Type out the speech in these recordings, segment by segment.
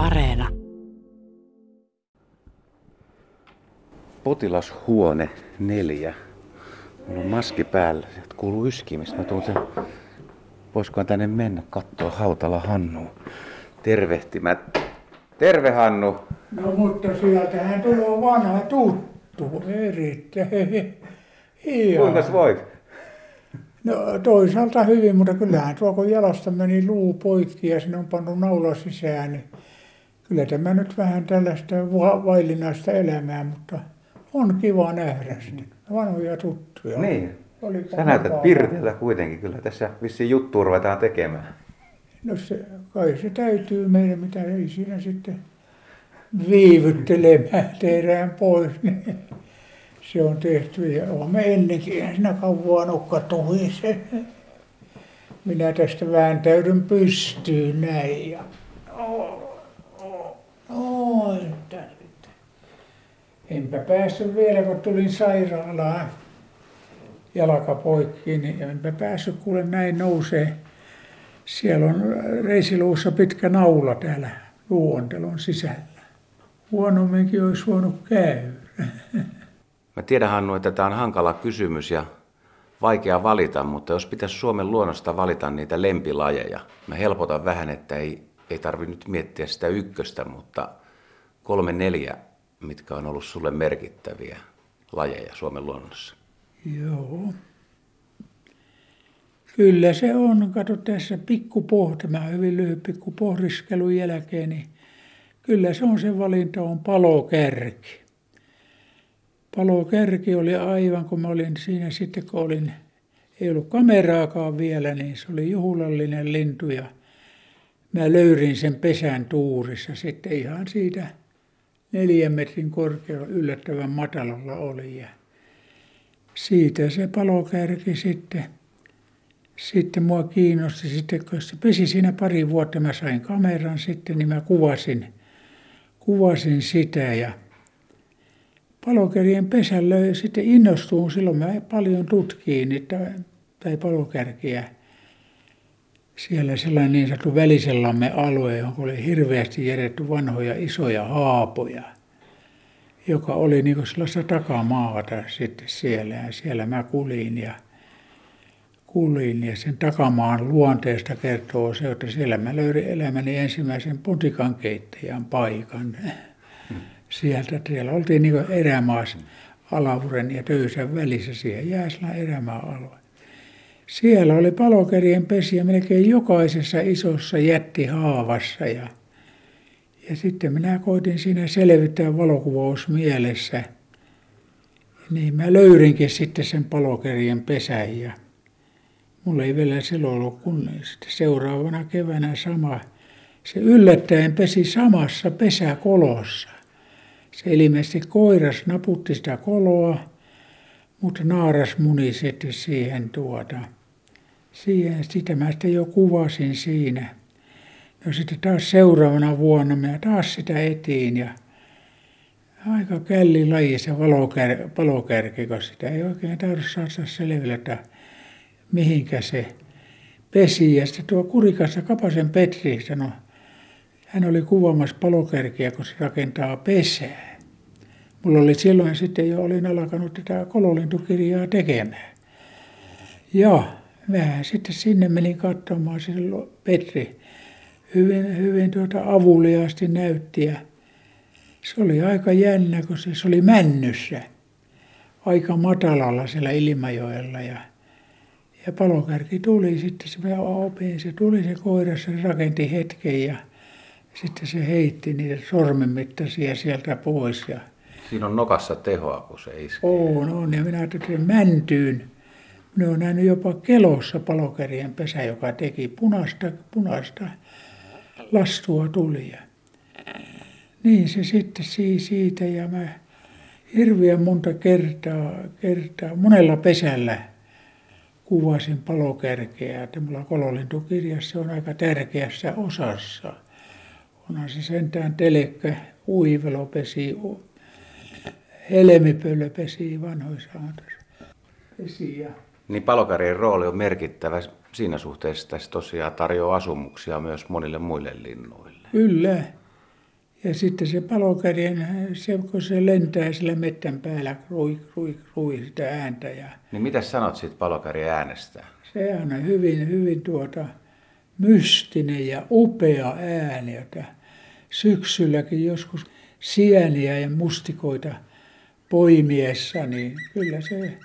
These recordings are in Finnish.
Areena. Potilashuone neljä. Mulla on maski päällä. Sieltä kuuluu yskimistä. Mä tuun sen... Voisikohan tänne mennä katsoa Hautala Hannu tervehtimät. Terve Hannu. No mutta sieltähän tulee vanha tuttu, erittäin. Kuinka voit? No toisaalta hyvin, mutta kyllähän tuo kun jalasta meni luu poikki ja sinne on pannu naula sisään, niin kyllä tämä nyt vähän tällaista vaillinaista elämää, mutta on kiva nähdä sitten. Vanhoja tuttuja. Niin. Olipa Sä näytät pirteältä kuitenkin. Kyllä tässä vissiin juttua ruvetaan tekemään. No se, kai se täytyy meidän, mitä ei siinä sitten viivyttelemään tehdään pois. Niin se on tehty ja olemme ennenkin eihän siinä kauan nokka. Minä tästä vääntäydyn pystyyn näin ja noin tällä. Enpä päässyt vielä, kun tulin sairaalaan jalka poikki, niin enpä päässyt kuule näin nousee. Siellä on reisiluussa pitkä naula täällä luontelon sisällä. Huonomminkin olisi voinut käydä. Mä tiedän Hannu, että tämä on hankala kysymys ja vaikea valita, mutta jos pitäisi Suomen luonnosta valita niitä lempilajeja, mä helpotan vähän, että ei, ei tarvi nyt miettiä sitä ykköstä, mutta kolme neljä, mitkä on ollut sulle merkittäviä lajeja Suomen luonnossa. Joo. Kyllä se on. Kato tässä pikkupoh, tämä hyvin lyhyt pikkupohdiskelun jälkeen, niin kyllä se on se valinta on palokärki. Palokärki oli aivan, kun mä olin siinä sitten, kun olin, ei ollut kameraakaan vielä, niin se oli juhlallinen lintu ja mä löyrin sen pesän tuurissa. Sitten ihan siitä neljän metrin korkealla yllättävän matalalla oli. Ja siitä se palokärki sitten, sitten mua kiinnosti sitten, kun se pesi siinä pari vuotta, mä sain kameran sitten, niin mä kuvasin, kuvasin sitä. Ja palokärjen pesän löi sitten innostuun, silloin mä paljon tutkiin niitä, tai palokärkiä. Siellä sellainen niin sanottu välisellamme alue, johon oli hirveästi jätetty vanhoja isoja haapoja joka oli niin kuin sellaista takamaata sitten siellä. Ja siellä mä kulin ja, kulin ja sen takamaan luonteesta kertoo se, että siellä mä löydin elämäni ensimmäisen potikan keittäjän paikan. Sieltä siellä oltiin niin kuin erämaassa Alavuren ja Töysän välissä siihen Jääslän erämaa-alue. Siellä oli palokärjen pesiä melkein jokaisessa isossa jättihaavassa ja ja sitten minä koitin siinä selvittää valokuvaus mielessä. Niin mä löyrinkin sitten sen palokärjen pesän ja mulla ei vielä silloin ollut kun sitten seuraavana keväänä sama. Se yllättäen pesi samassa pesäkolossa. Se ilmeisesti koiras naputti sitä koloa, mutta naaras muni sitten siihen tuota. Siihen, sitä mä sitten jo kuvasin siinä. No sitten taas seuraavana vuonna minä taas sitä etiin ja aika källi laji se palokärki, kun sitä ei oikein tahdo saada selville, että mihinkä se pesi. Ja sitten tuo Kurikassa Kapasen Petri sanoi, hän oli kuvaamassa palokärkiä, kun se rakentaa pesää. Mulla oli silloin sitten jo, olin alkanut tätä kololintukirjaa tekemään. Ja vähän sitten sinne menin katsomaan, se Petri hyvin, hyvin tuota avuliaasti näytti ja se oli aika jännä, kun se, se oli männyssä aika matalalla siellä Ilmajoella ja, ja palokärki tuli sitten, se mä opin, se tuli se koira, se rakenti hetken ja sitten se heitti niitä sormen mittaisia sieltä pois ja Siinä on nokassa tehoa, kun se iskee. on, on. Ja minä ajattelin, että mäntyyn. Minä olen nähnyt jopa kelossa palokärjen pesä, joka teki punaista, punaista lastua tuli. Ja niin se sitten siitä ja mä hirveän monta kertaa, kertaa monella pesällä kuvasin palokärkeä. Että mulla kololintukirjassa on aika tärkeässä osassa. Onhan se sentään telekkä, uivelo pesi, helmipöllö pesi vanhoissa. Pesi ja Niin palokärjen rooli on merkittävä siinä suhteessa, että se tosiaan tarjoaa asumuksia myös monille muille linnuille. Kyllä, Ja sitten se palokärjen, se, kun se lentää sillä mettän päällä, krui, krui, krui sitä ääntä. Ja Niin mitä sanot siitä palokärjen äänestä? se on hyvin, hyvin tuota, mystinen ja upea ääni, jota syksylläkin joskus sieniä ja mustikoita poimiessa, niin kyllä se,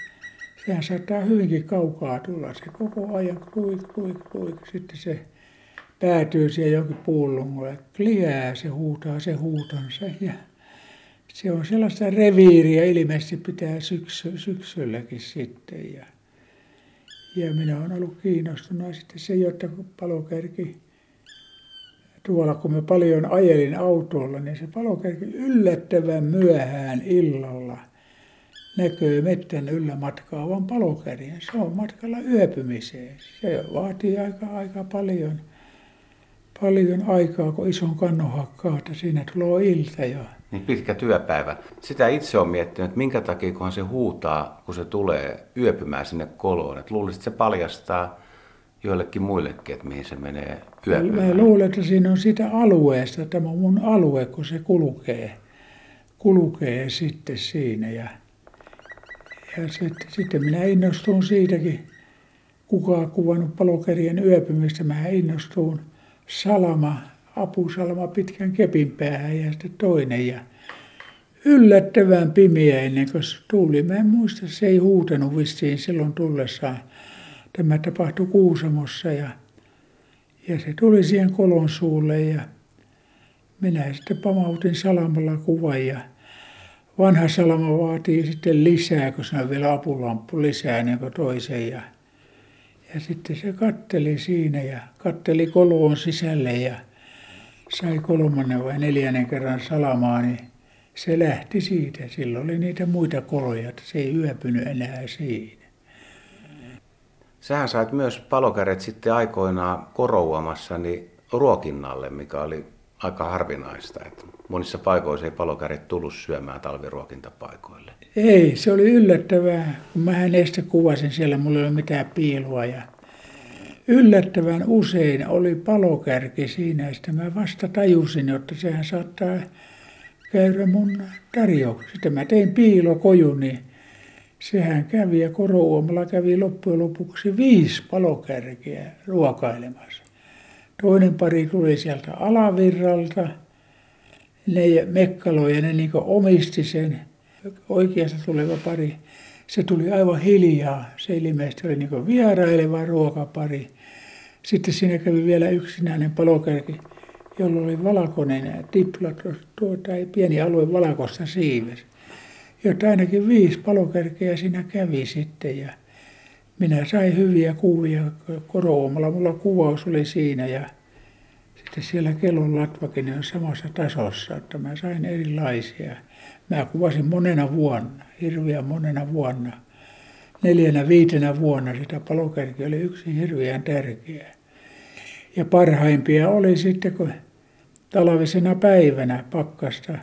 sehän saattaa hyvinkin kaukaa tulla. Se koko ajan krui, krui, krui. Sitten se päätyy siihen johonkin puulungolle. Kliää, se huutaa se huutonsa ja se on sellaista reviiriä ilmeisesti pitää syksy, syksylläkin sitten. Ja, ja minä olen ollut kiinnostunut sitten se, jotta kun palokärki tuolla, kun mä paljon ajelin autolla, niin se palokärki yllättävän myöhään illalla näkyy mettän yllä matkaavan palokärjen. Se on matkalla yöpymiseen. Se vaatii aika, aika paljon, paljon aikaa, kun ison kannon hakkaa, että siinä tulee ilta jo. Niin pitkä työpäivä. Sitä itse on miettinyt, että minkä takia kun se huutaa, kun se tulee yöpymään sinne koloon. Että luulisit, että se paljastaa joillekin muillekin, että mihin se menee yöpymään. Mä luulen, että siinä on siitä alueesta, tämä on mun alue, kun se kulkee, kulkee sitten siinä. Ja, ja sitten, sitten minä innostun siitäkin, kuka on kuvannut palokärjen yöpymistä. Mä innostuun salama, apusalama pitkän kepin päähän ja sitten toinen. Ja yllättävän pimeä ennen kuin se tuli. Mä en muista, se ei huutanut vissiin silloin tullessaan. Tämä tapahtui Kuusamossa ja, ja se tuli siihen kolon suulle ja minä sitten pamautin salamalla kuvan ja vanha salama vaatii sitten lisää, kun se on vielä apulamppu lisää niin kuin toisen ja, ja sitten se katteli siinä ja katteli koloon sisälle ja sai kolmannen vai neljännen kerran salamaa, niin se lähti siitä. Silloin oli niitä muita koloja, että se ei yöpynyt enää siinä. Sähän sait myös palokärjet sitten aikoinaan korouamassa niin ruokinnalle, mikä oli aika harvinaista. Että monissa paikoissa ei palokärjet tullut syömään talviruokintapaikoille. Ei, se oli yllättävää, kun mä hänestä kuvasin siellä, mulla ei ole mitään piilua. Ja yllättävän usein oli palokärki siinä, sitten mä vasta tajusin, että sehän saattaa käydä mun tarjouksesta. Sitten mä tein piilokojun, niin sehän kävi ja korouomalla kävi loppujen lopuksi viisi palokärkeä ruokailemassa. Toinen pari tuli sieltä alavirralta, ne mekkaloja, ne niin omisti sen oikeasta tuleva pari. Se tuli aivan hiljaa, se ilmeisesti oli niin vieraileva ruokapari. Sitten siinä kävi vielä yksinäinen palokärki, jolla oli valkoinen tipla, tuota, pieni alue valkoista siives. Jotta ainakin viisi palokärkeä siinä kävi sitten ja minä sain hyviä kuvia koroomalla. Mulla kuvaus oli siinä ja sitten siellä kellon latvakin on samassa tasossa, että mä sain erilaisia. Mä kuvasin monena vuonna, hirveän monena vuonna. Neljänä, viitenä vuonna sitä palokärki oli yksi hirveän tärkeä. Ja parhaimpia oli sitten, kun talvisena päivänä pakkasta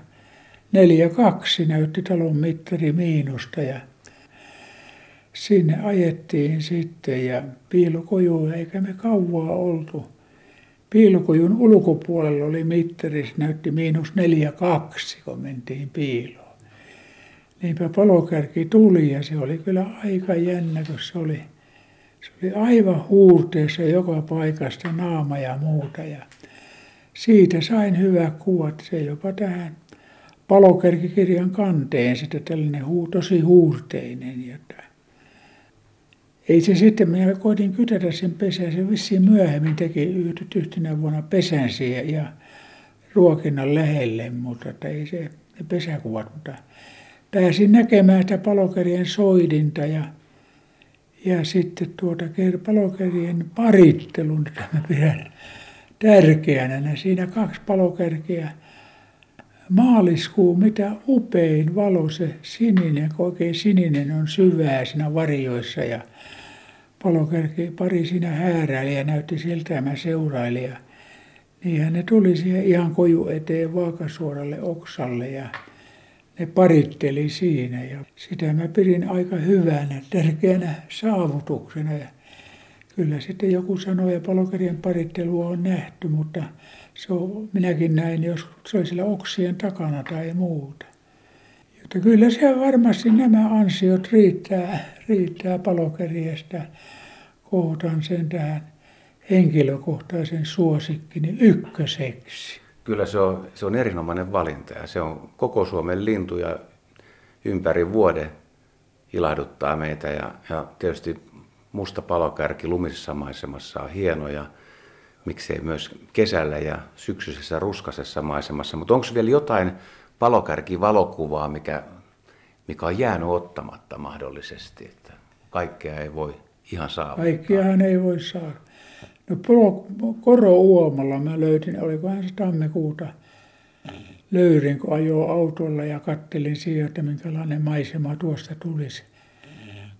neljä kaksi näytti talon mittari miinusta ja sinne ajettiin sitten ja piilokoju, eikä me kauaa oltu. Piilokojun ulkopuolella oli mittari, se näytti miinus neljä kaksi, kun mentiin piiloon. Niinpä palokärki tuli ja se oli kyllä aika jännä, kun se oli, se oli aivan huurteessa joka paikasta naama ja muuta. Ja siitä sain hyvät kuvat, se jopa tähän palokärkikirjan kanteen sitten tällainen huu, tosi huurteinen. Jota. Ei se sitten, minä koitin kytätä sen pesän, se vissiin myöhemmin teki yhtenä vuonna pesän siihen ja ruokinnan lähelle, mutta että ei se ne pesäkuvat, mutta pääsin näkemään sitä palokärjen soidinta ja, ja sitten tuota palokärjen parittelun, jota mä pidän tärkeänä. Siinä kaksi palokärkeä maaliskuu, mitä upein valo se sininen, kun oikein sininen on syvää siinä varjoissa ja palokärki pari siinä hääräili ja näytti siltä mä seurailin ja niinhän ne tuli siihen ihan koju eteen vaakasuoralle oksalle ja ne paritteli siinä ja sitä mä pidin aika hyvänä, tärkeänä saavutuksena ja kyllä sitten joku sanoi ja palokärjen parittelua on nähty, mutta se on, minäkin näin, jos se oli siellä oksien takana tai muuta. Jotta kyllä se varmasti nämä ansiot riittää, riittää palokärjestä. Kohtaan sen tähän henkilökohtaisen suosikkini ykköseksi. Kyllä se on, se on erinomainen valinta ja se on koko Suomen lintu ja ympäri vuoden ilahduttaa meitä ja, ja tietysti musta palokärki lumisessa maisemassa on hieno ja miksei myös kesällä ja syksyisessä ruskasessa maisemassa. Mutta onko vielä jotain palokärki-valokuvaa, mikä, mikä on jäänyt ottamatta mahdollisesti, että kaikkea ei voi ihan saavuttaa? Kaikkiahan ei voi saada. No Koro Uomalla mä löytin, olikohan se tammikuuta, löydin kun ajoin autolla ja kattelin siihen, että minkälainen maisema tuosta tulisi.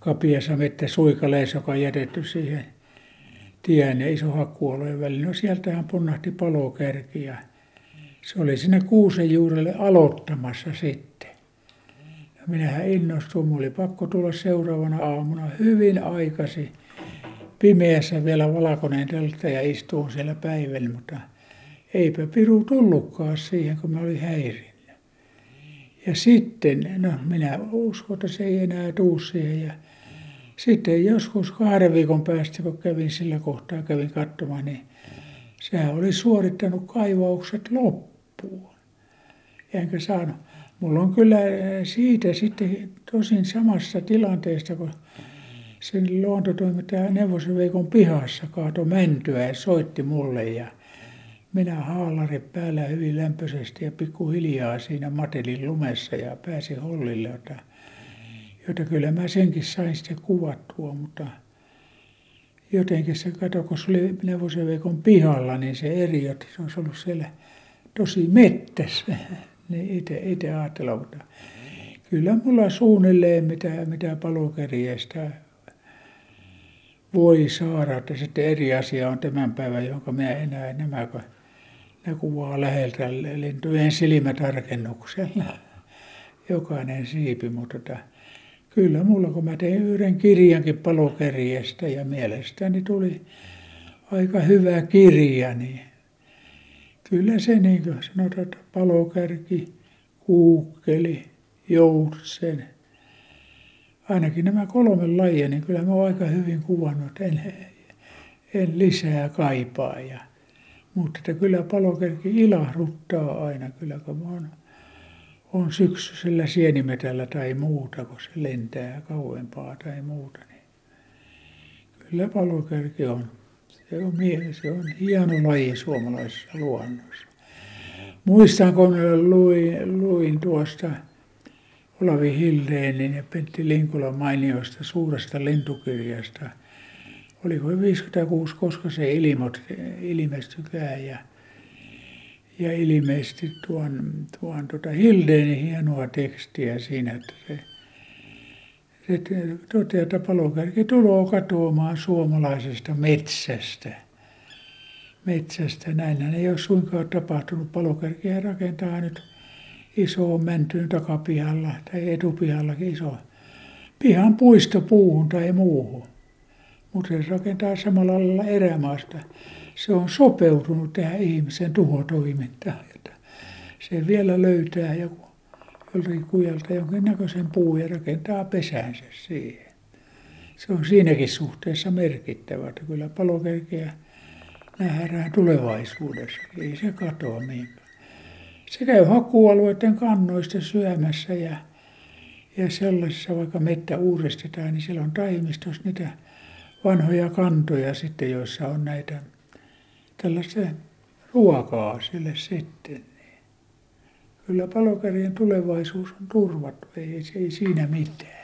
Kapiassa mettä suikaleissa, joka on jätetty siihen tien ja iso hakkuolojen väliin. No sieltähän punnahti palokärki ja se oli sinne kuusen juurelle aloittamassa sitten. Ja minähän innostuin, mulla oli pakko tulla seuraavana aamuna hyvin aikaisin. Pimeässä vielä valkoinen teltta ja istuun siellä päivällä, mutta eipä Piru tullutkaan siihen, kun mä olin häirinnyt. Ja sitten, no minä uskon, että se ei enää tuu siihen. Ja sitten joskus kahden viikon päästä, kun kävin sillä kohtaa, kävin katsomaan, niin sehän oli suorittanut kaivaukset loppuun. Enkä saanut. Mulla on kyllä siitä sitten tosin samassa tilanteesta, kun sen luontotoimittaja Neuvosen Veikon pihassa kaatoi mäntyä ja soitti mulle ja minä haalari päällä hyvin lämpöisesti ja pikkuhiljaa siinä matelin lumessa ja pääsin hollille, jota, jota kyllä mä senkin sain sitten kuvattua, mutta jotenkin se kato, kun se oli Neuvosen Veikon pihalla, niin se eri, että se olisi ollut siellä tosi mettässä, niin itse, itse ajatella, mutta kyllä mulla suunnilleen mitä, mitä palokärjestä voi saada, että sitten eri asia on tämän päivän, jonka minä enää nämä, kun ne kuvaa läheltä lintujen silmätarkennuksella. Jokainen siipi, mutta tota, kyllä mulla, kun mä tein yhden kirjankin palokärjestä ja mielestäni tuli aika hyvä kirja, niin kyllä se niin kuin sanotaan, että palokärki, kuukkeli, joutsen, ainakin nämä kolme lajia, niin kyllä mä oon aika hyvin kuvannut, en, en lisää kaipaa. Ja, mutta että kyllä palokärki ilahduttaa aina, kyllä kun oon, on syksyisellä sienimetällä tai muuta, kun se lentää kauempaa tai muuta. Niin kyllä palokärki on, se on, se on hieno laji suomalaisessa luonnossa. Muistan, kun luin, luin tuosta Olavi Hildeenin ja Pentti Linkulan mainioista suuresta lintukirjasta. Oliko 56, koska se ilmot, ilmestykään ja, ja ilmeisesti tuon, tuon tuota Hildeenin hienoa tekstiä siinä, että se, se toteaa, että palokärki tulee katoamaan suomalaisesta metsästä. Metsästä. Näinhän ei ole suinkaan tapahtunut. Palokärkiä rakentaa nyt iso mäntyyn takapihalla tai etupihallakin iso pihan puistopuuhun tai muuhun. Mutta se rakentaa samalla lailla erämaasta. Se on sopeutunut tähän ihmisen tuhotoimintaan. Että se vielä löytää joku joltakin kujalta jonkinnäköisen puun ja rakentaa pesänsä siihen. Se on siinäkin suhteessa merkittävä, että kyllä palokerkeä nähdään tulevaisuudessa. Ei se katoa mihinkään se käy hakkualueiden kannoista syömässä ja, ja sellaisissa, vaikka mettä uudistetaan, niin siellä on taimistossa niitä vanhoja kantoja sitten, joissa on näitä tällaista ruokaa sille sitten. Niin kyllä palokärjen tulevaisuus on turvattu, ei, ei siinä mitään.